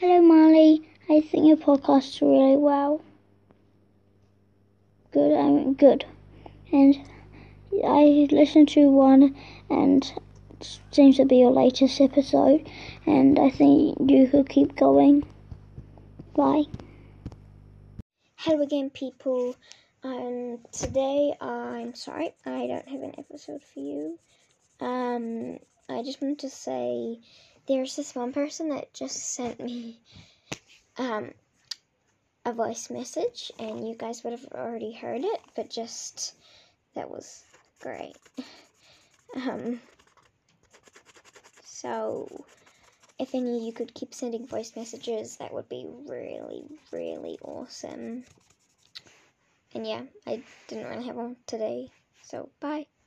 Hello, Molly. I think your podcast's really well. Good, I mean, good. And I listened to one, and it seems to be your latest episode. And I think you could keep going. Bye. Hello again, people. Um, today I'm sorry I don't have an episode for you. Um, I just wanted to say there's this one person that just sent me um a voice message, and you guys would have already heard it, but just that was great. Um, so if any of you could keep sending voice messages, that would be really, really awesome. And yeah, I didn't really have one today, so bye.